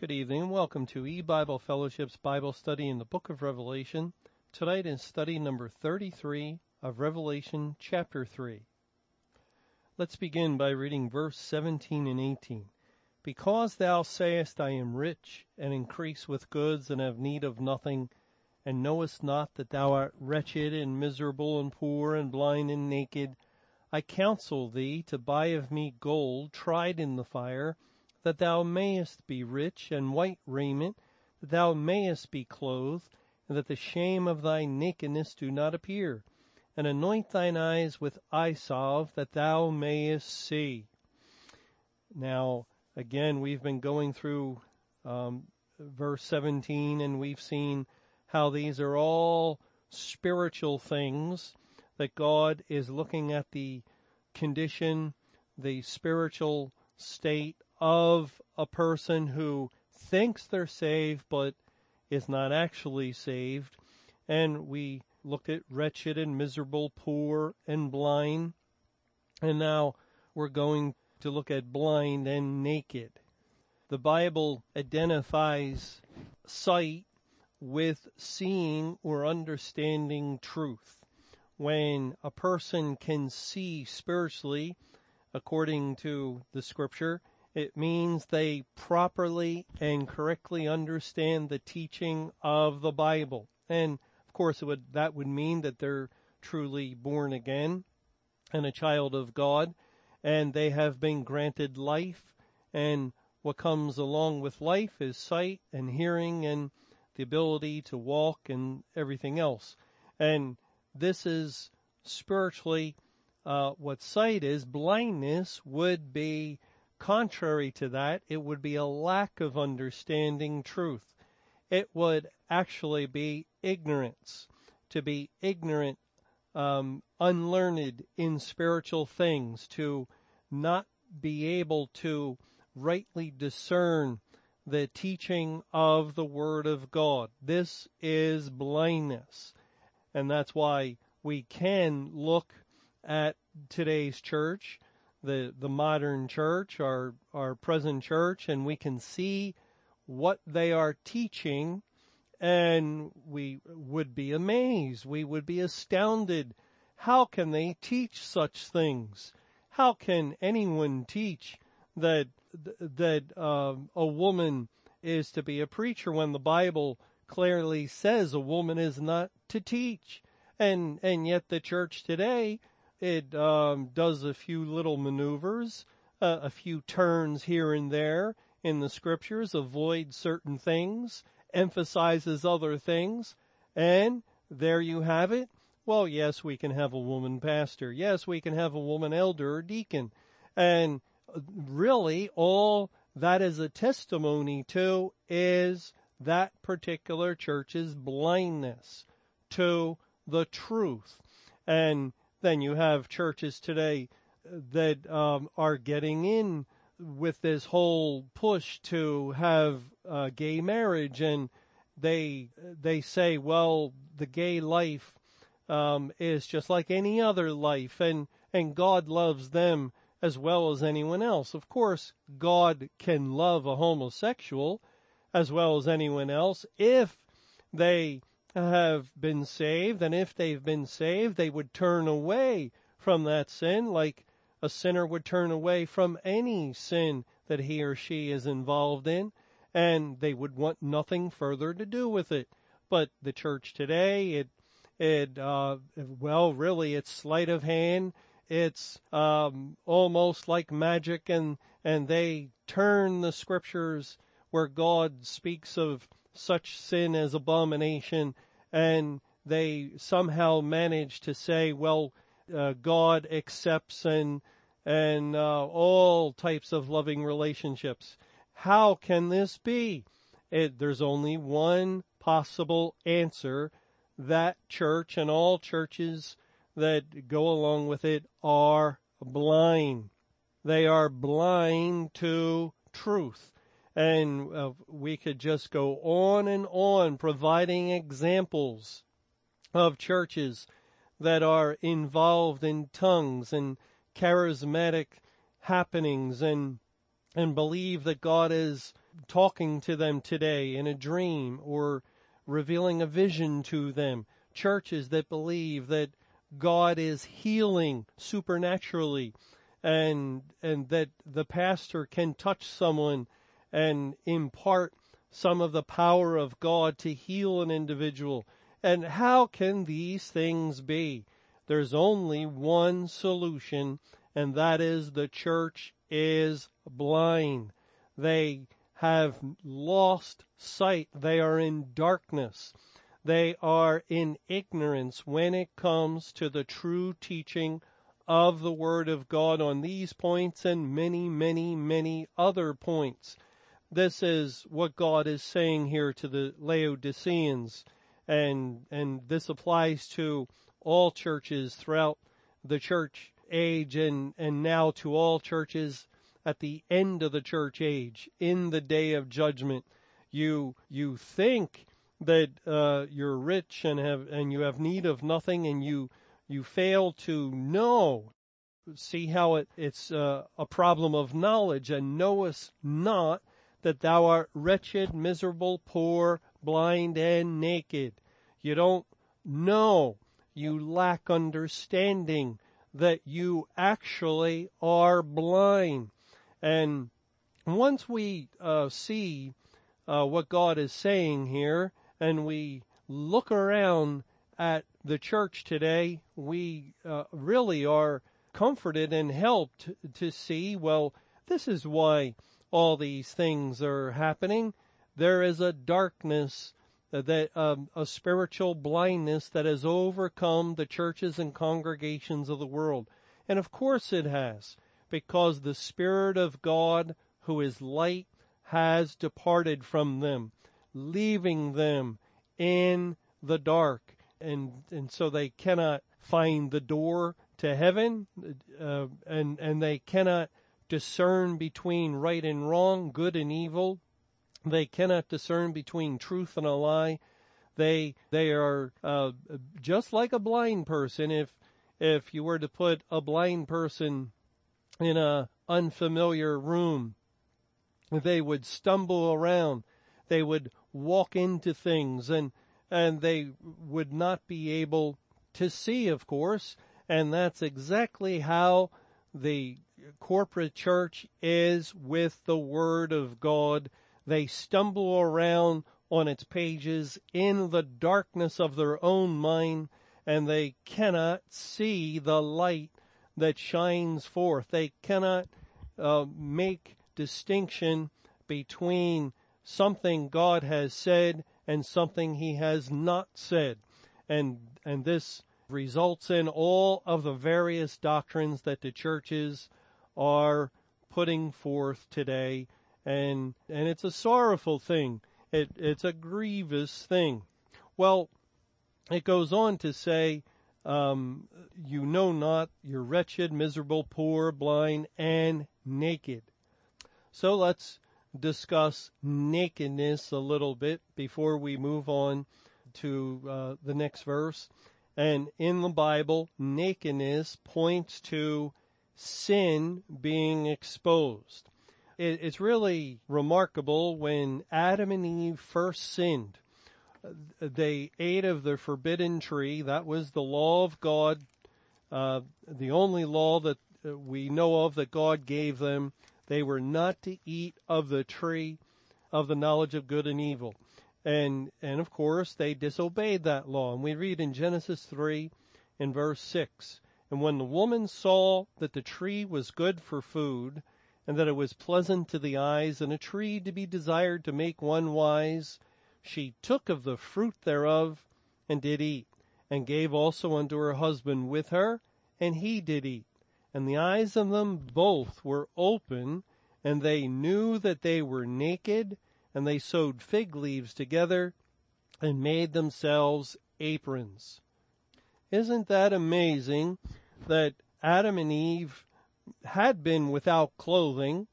Good evening and welcome to E-Bible Fellowship's Bible study in the book of Revelation. Tonight is study number 33 of Revelation chapter 3. Let's begin by reading verse 17 and 18. Because thou sayest, I am rich and increase with goods and have need of nothing, and knowest not that thou art wretched and miserable and poor and blind and naked, I counsel thee to buy of me gold tried in the fire, that thou mayest be rich, and white raiment, that thou mayest be clothed, and that the shame of thy nakedness do not appear. And anoint thine eyes with eye salve, that thou mayest see. Now, again, we've been going through um, verse 17, and we've seen how these are all spiritual things that God is looking at the condition, the spiritual state of a person who thinks they're saved but is not actually saved. And we looked at wretched and miserable, poor and blind. And now we're going to look at blind and naked. The Bible identifies sight with seeing or understanding truth. When a person can see spiritually, according to the scripture, it means they properly and correctly understand the teaching of the Bible. And of course, would, that would mean that they're truly born again and a child of God, and they have been granted life. And what comes along with life is sight and hearing and the ability to walk and everything else. And this is spiritually uh, what sight is. Blindness would be Contrary to that, it would be a lack of understanding truth. It would actually be ignorance. To be ignorant, um, unlearned in spiritual things, to not be able to rightly discern the teaching of the Word of God. This is blindness. And that's why we can look at today's church the the modern church, our our present church, and we can see what they are teaching, and we would be amazed. We would be astounded. How can they teach such things? How can anyone teach that that um, a woman is to be a preacher when the Bible clearly says a woman is not to teach? And and yet the church today it um, does a few little maneuvers, uh, a few turns here and there in the scriptures, avoids certain things, emphasizes other things, and there you have it. Well, yes, we can have a woman pastor. Yes, we can have a woman elder or deacon. And really all that is a testimony to is that particular church's blindness to the truth. And then you have churches today that um, are getting in with this whole push to have uh, gay marriage, and they they say, well, the gay life um, is just like any other life, and and God loves them as well as anyone else. Of course, God can love a homosexual as well as anyone else if they have been saved, and if they've been saved, they would turn away from that sin like a sinner would turn away from any sin that he or she is involved in, and they would want nothing further to do with it. But the church today, it, it, uh, well, really, it's sleight of hand. It's, um, almost like magic and, and they turn the scriptures where God speaks of such sin as abomination and they somehow manage to say, well, uh, God accepts and and uh, all types of loving relationships. How can this be? It, there's only one possible answer. That church and all churches that go along with it are blind. They are blind to truth and uh, we could just go on and on providing examples of churches that are involved in tongues and charismatic happenings and and believe that God is talking to them today in a dream or revealing a vision to them. Churches that believe that God is healing supernaturally and, and that the pastor can touch someone and impart some of the power of God to heal an individual. And how can these things be? There's only one solution, and that is the church is blind. They have lost sight. They are in darkness. They are in ignorance when it comes to the true teaching of the Word of God on these points and many, many, many other points. This is what God is saying here to the Laodiceans, and, and this applies to all churches throughout the church age and, and now to all churches at the end of the church age in the day of judgment. You, you think that, uh, you're rich and have, and you have need of nothing and you, you fail to know. See how it, it's uh, a problem of knowledge and knowest not that thou art wretched, miserable, poor, blind, and naked. You don't know. You lack understanding that you actually are blind. And once we uh, see uh, what God is saying here and we look around at the church today, we uh, really are comforted and helped to see, well, this is why all these things are happening. There is a darkness that um, a spiritual blindness that has overcome the churches and congregations of the world. And of course it has, because the Spirit of God, who is light, has departed from them, leaving them in the dark and and so they cannot find the door to heaven, uh, and and they cannot discern between right and wrong, good and evil. They cannot discern between truth and a lie. They they are uh, just like a blind person. If if you were to put a blind person in a unfamiliar room, they would stumble around. They would walk into things and and they would not be able to see, of course, and that's exactly how the corporate church is with the Word of God. They stumble around on its pages in the darkness of their own mind and they cannot see the light that shines forth. They cannot uh, make distinction between something God has said and something he has not said. And, and this results in all of the various doctrines that the churches are putting forth today. And, and it's a sorrowful thing. It, it's a grievous thing. Well, it goes on to say, um, you know not, you're wretched, miserable, poor, blind, and naked. So let's discuss nakedness a little bit before we move on to uh, the next verse. And in the Bible, nakedness points to sin being exposed. It's really remarkable when Adam and Eve first sinned. They ate of the forbidden tree. That was the law of God, uh, the only law that we know of that God gave them they were not to eat of the tree of the knowledge of good and evil. And, and of course they disobeyed that law. And we read in Genesis 3 in verse 6, and when the woman saw that the tree was good for food, and that it was pleasant to the eyes, and a tree to be desired to make one wise, she took of the fruit thereof, and did eat, and gave also unto her husband with her, and he did eat and the eyes of them both were open, and they knew that they were naked, and they sewed fig leaves together and made themselves aprons. Isn't that amazing that Adam and Eve had been without clothing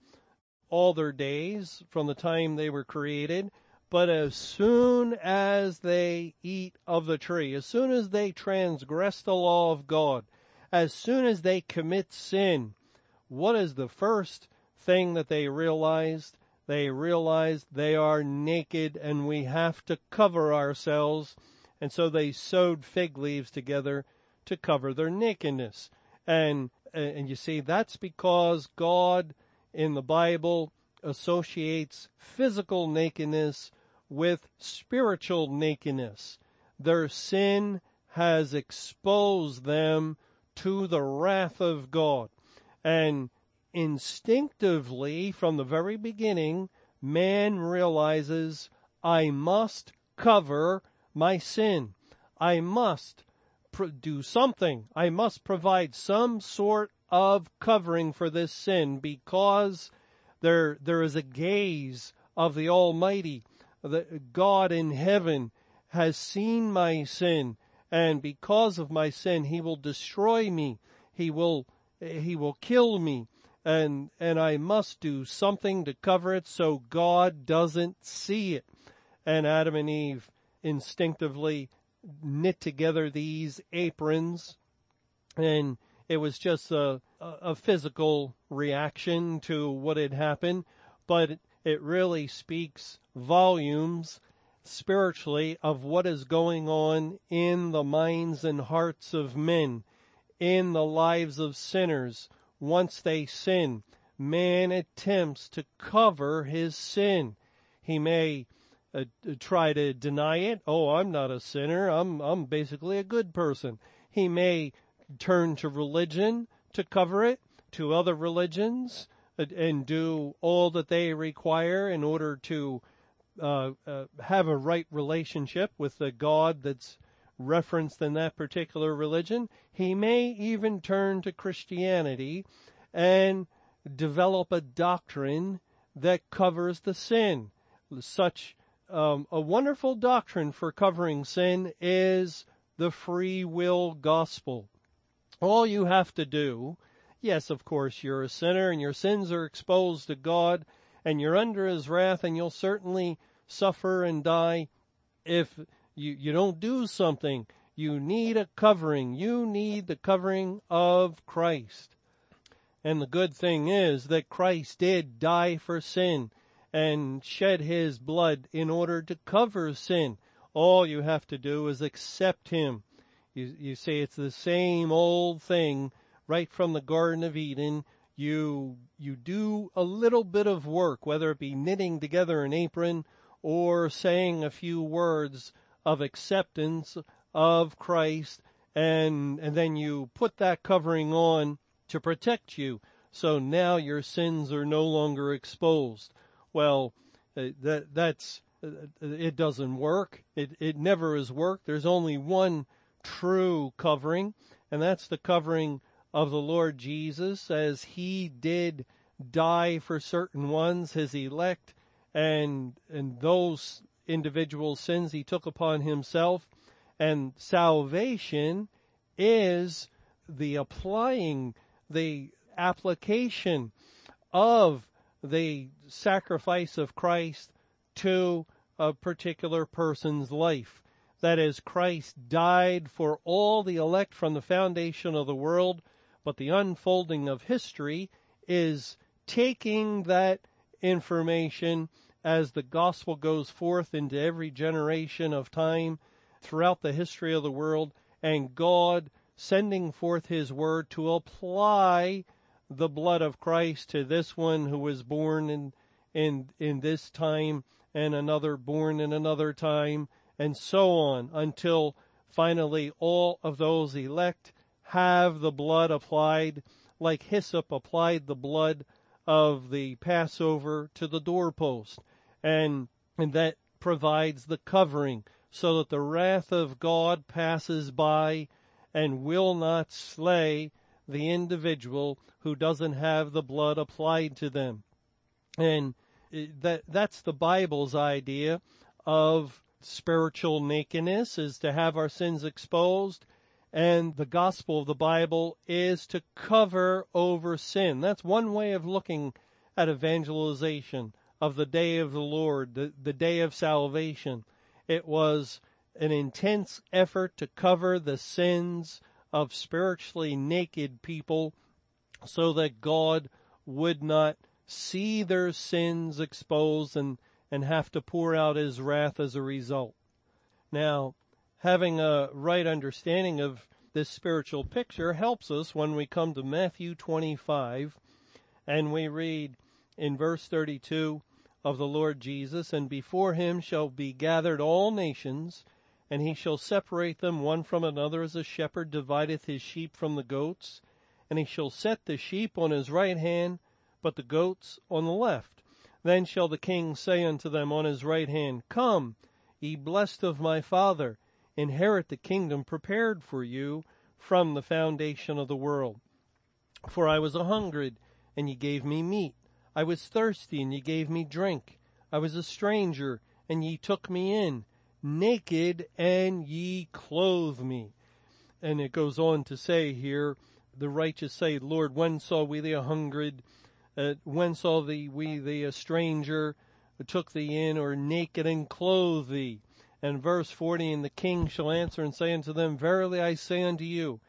all their days from the time they were created, but as soon as they eat of the tree, as soon as they transgress the law of God, as soon as they commit sin, what is the first thing that they realized? They realize they are naked and we have to cover ourselves. And so they sewed fig leaves together to cover their nakedness. And, and you see, that's because God in the Bible associates physical nakedness with spiritual nakedness. Their sin has exposed them to the wrath of God. And instinctively, from the very beginning, man realizes, I must cover my sin. I must do something. I must provide some sort of covering for this sin because there, there is a gaze of the Almighty. The God in heaven has seen my sin and because of my sin, he will destroy me. He will, he will kill me. And, and I must do something to cover it so God doesn't see it. And Adam and Eve instinctively knit together these aprons and it was just a, a physical reaction to what had happened, but it really speaks volumes spiritually of what is going on in the minds and hearts of men, in the lives of sinners. Once they sin, man attempts to cover his sin. He may uh, try to deny it. Oh, I'm not a sinner. I'm, I'm basically a good person. He may turn to religion to cover it, to other religions, uh, and do all that they require in order to uh, uh, have a right relationship with the God that's referenced in that particular religion. He may even turn to Christianity and develop a doctrine that covers the sin. Such um, a wonderful doctrine for covering sin is the free will gospel. All you have to do, yes, of course, you're a sinner and your sins are exposed to God and you're under his wrath and you'll certainly suffer and die if you, you don't do something. You need a covering. You need the covering of Christ. And the good thing is that Christ did die for sin and shed his blood in order to cover sin. All you have to do is accept him. You, you say it's the same old thing right from the Garden of Eden you you do a little bit of work, whether it be knitting together an apron or saying a few words of acceptance of Christ, and and then you put that covering on to protect you. So now your sins are no longer exposed. Well, uh, that that's uh, it doesn't work. It it never has worked. There's only one true covering, and that's the covering of the Lord Jesus as he did die for certain ones, his elect, and, and those individual sins he took upon himself. And salvation is the applying, the application of the sacrifice of Christ to a particular person's life. That is, Christ died for all the elect from the foundation of the world but the unfolding of history is taking that information as the gospel goes forth into every generation of time throughout the history of the world and God sending forth his word to apply the blood of Christ to this one who was born in, in, in this time and another born in another time and so on until finally all of those elect have the blood applied like hyssop applied the blood of the Passover to the doorpost. And, and that provides the covering so that the wrath of God passes by and will not slay the individual who doesn't have the blood applied to them. And that, that's the Bible's idea of spiritual nakedness is to have our sins exposed and the gospel of the Bible is to cover over sin. That's one way of looking at evangelization of the day of the Lord, the, the day of salvation. It was an intense effort to cover the sins of spiritually naked people so that God would not see their sins exposed and, and have to pour out his wrath as a result. Now, having a right understanding of this spiritual picture helps us when we come to Matthew 25 and we read in verse 32 of the Lord Jesus, and before him shall be gathered all nations, and he shall separate them one from another as a shepherd divideth his sheep from the goats, and he shall set the sheep on his right hand, but the goats on the left. Then shall the king say unto them on his right hand, Come, ye blessed of my father, inherit the kingdom prepared for you from the foundation of the world. For I was a hungered, and ye gave me meat. I was thirsty, and ye gave me drink. I was a stranger, and ye took me in naked and ye clothe me. And it goes on to say here, the righteous say, Lord, when saw we thee a hungered? Uh, when saw thee we thee a stranger? Took thee in or naked and clothed thee? And verse 40, and the king shall answer and say unto them, Verily I say unto you,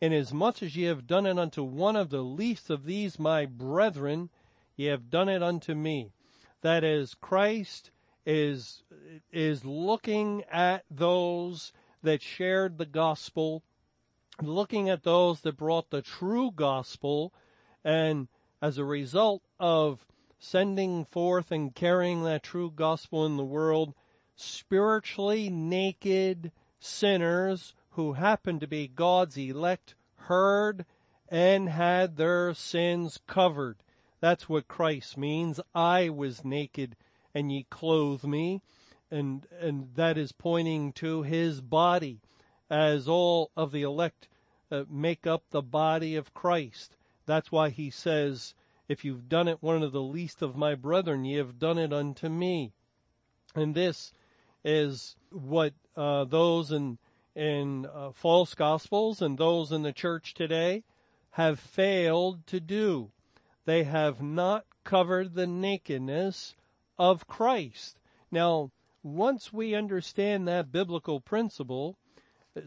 inasmuch as ye have done it unto one of the least of these my brethren, ye have done it unto me. That is, Christ is is looking at those that shared the gospel, looking at those that brought the true gospel, and as a result of sending forth and carrying that true gospel in the world, spiritually naked sinners who happened to be God's elect heard and had their sins covered. That's what Christ means. I was naked and ye clothe me. And, and that is pointing to his body as all of the elect uh, make up the body of Christ. That's why he says, if you've done it one of the least of my brethren, ye have done it unto me. And this is what uh, those in in uh, false gospels and those in the church today have failed to do. They have not covered the nakedness of Christ. Now, once we understand that biblical principle,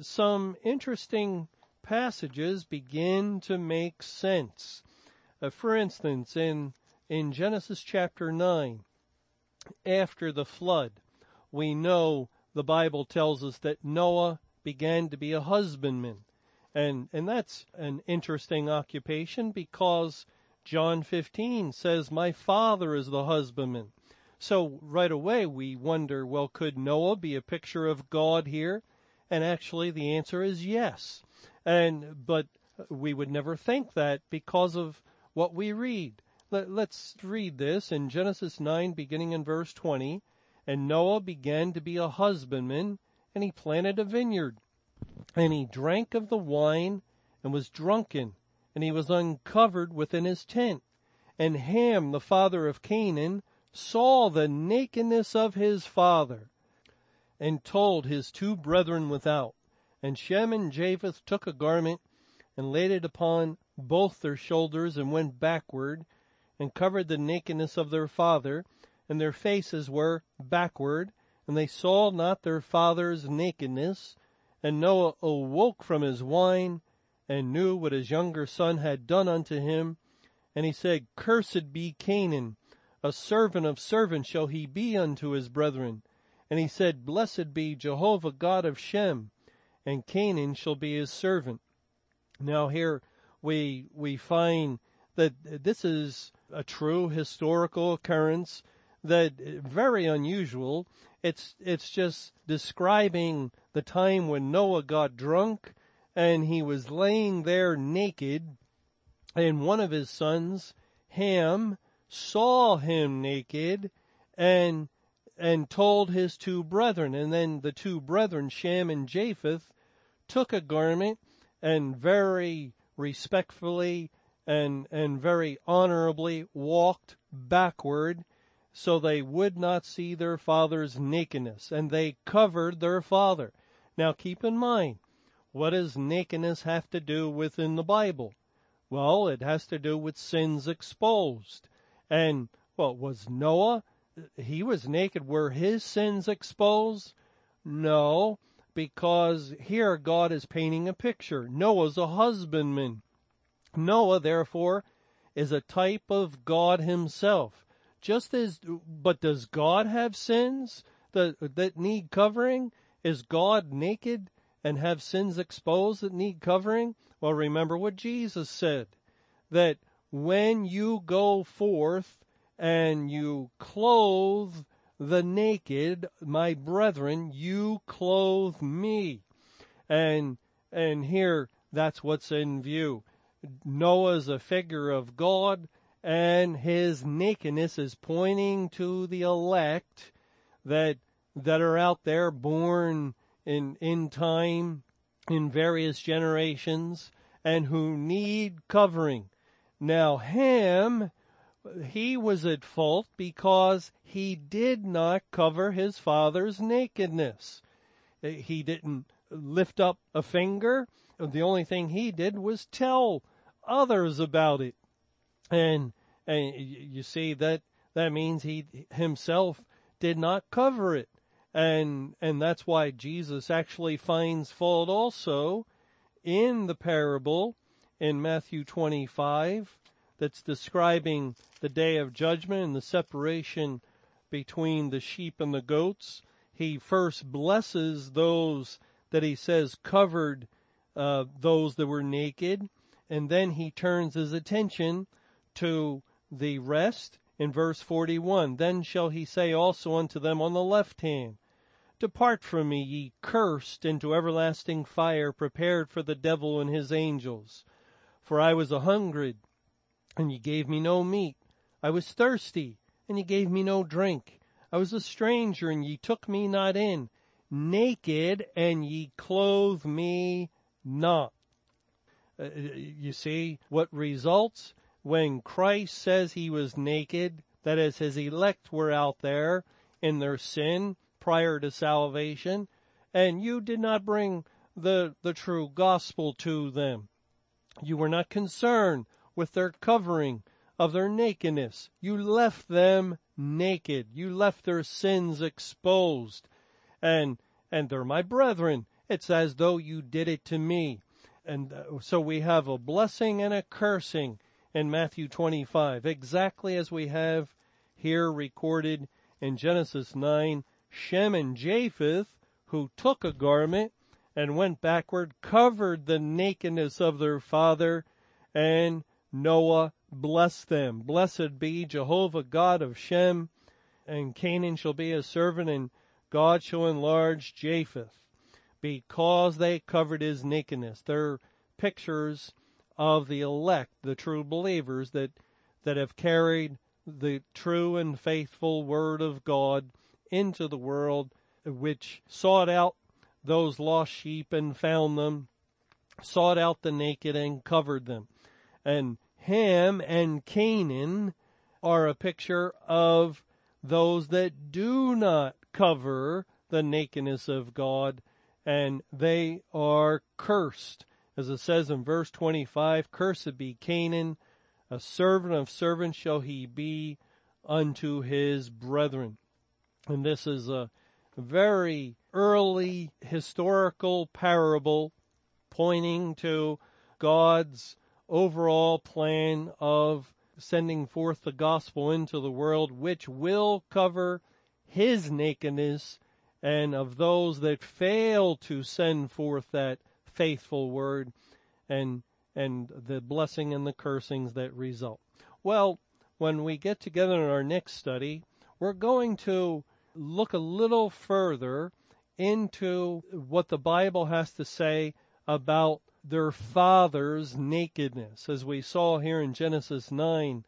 some interesting passages begin to make sense. Uh, for instance, in, in Genesis chapter 9, after the flood, we know the Bible tells us that Noah began to be a husbandman. And, and that's an interesting occupation because John 15 says, my father is the husbandman. So right away we wonder, well, could Noah be a picture of God here? And actually the answer is yes. And, but we would never think that because of what we read. Let, us read this in Genesis 9 beginning in verse 20. And Noah began to be a husbandman and he planted a vineyard and he drank of the wine and was drunken and he was uncovered within his tent. And Ham, the father of Canaan, saw the nakedness of his father, and told his two brethren without. And Shem and Japheth took a garment, and laid it upon both their shoulders, and went backward, and covered the nakedness of their father, and their faces were backward, and they saw not their father's nakedness. And Noah awoke from his wine, and knew what his younger son had done unto him. And he said, Cursed be Canaan, a servant of servants shall he be unto his brethren. And he said, Blessed be Jehovah God of Shem, and Canaan shall be his servant. Now here we, we find that this is a true historical occurrence that very unusual. It's, it's just describing the time when Noah got drunk and he was laying there naked and one of his sons, Ham, saw him naked and and told his two brethren. And then the two brethren, Shem and Japheth, took a garment and very respectfully and, and very honorably walked backward so they would not see their father's nakedness and they covered their father. Now keep in mind, what does nakedness have to do with in the Bible? Well, it has to do with sins exposed. And what was Noah? He was naked. Were his sins exposed? No, because here God is painting a picture. Noah's a husbandman. Noah, therefore, is a type of God himself. Just as, but does God have sins that, that need covering? Is God naked and have sins exposed that need covering? Well, remember what Jesus said, that when you go forth and you clothe the naked, my brethren, you clothe me. And, and here, that's what's in view. Noah's a figure of God and his nakedness is pointing to the elect that, that are out there born in, in time in various generations and who need covering. Now Ham, he was at fault because he did not cover his father's nakedness. He didn't lift up a finger. The only thing he did was tell others about it. And, and you see that, that means he himself did not cover it. And, and that's why Jesus actually finds fault also in the parable in Matthew 25 that's describing the day of judgment and the separation between the sheep and the goats. He first blesses those that he says covered uh, those that were naked, and then he turns his attention to the rest in verse 41. Then shall he say also unto them on the left hand, Depart from me, ye cursed, into everlasting fire prepared for the devil and his angels. For I was a hungered, and ye gave me no meat. I was thirsty, and ye gave me no drink. I was a stranger, and ye took me not in. Naked, and ye clothed me not. Uh, uh, you see what results when Christ says he was naked, that is, his elect were out there in their sin prior to salvation, and you did not bring the, the true gospel to them. You were not concerned with their covering of their nakedness. You left them naked. You left their sins exposed. And, and they're my brethren. It's as though you did it to me. And uh, so we have a blessing and a cursing in Matthew 25, exactly as we have here recorded in Genesis 9. Shem and Japheth, who took a garment and went backward, covered the nakedness of their father, and Noah blessed them. Blessed be Jehovah God of Shem, and Canaan shall be his servant, and God shall enlarge Japheth because they covered his nakedness. They're pictures of the elect, the true believers that, that have carried the true and faithful word of God into the world, which sought out those lost sheep and found them, sought out the naked and covered them. And Ham and Canaan are a picture of those that do not cover the nakedness of God and they are cursed. As it says in verse 25, cursed be Canaan, a servant of servants shall he be unto his brethren. And this is a very early historical parable pointing to God's overall plan of sending forth the gospel into the world, which will cover his nakedness and of those that fail to send forth that faithful word and and the blessing and the cursings that result. Well, when we get together in our next study, we're going to look a little further into what the Bible has to say about their father's nakedness. As we saw here in Genesis 9,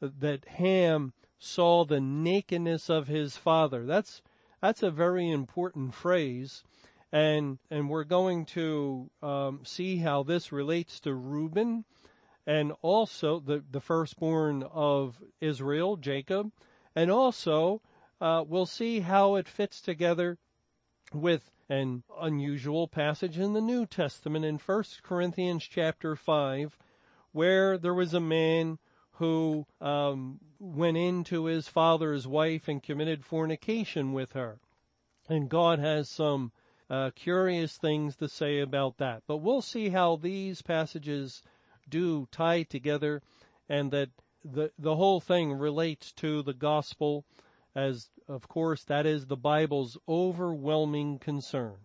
that Ham saw the nakedness of his father. That's that's a very important phrase. And, and we're going to um, see how this relates to Reuben and also the, the firstborn of Israel, Jacob. And also, uh, we'll see how it fits together with an unusual passage in the New Testament in 1 Corinthians chapter 5, where there was a man who um, went into his father's wife and committed fornication with her. And God has some uh, curious things to say about that. But we'll see how these passages do tie together and that the the whole thing relates to the gospel as of course that is the Bible's overwhelming concern.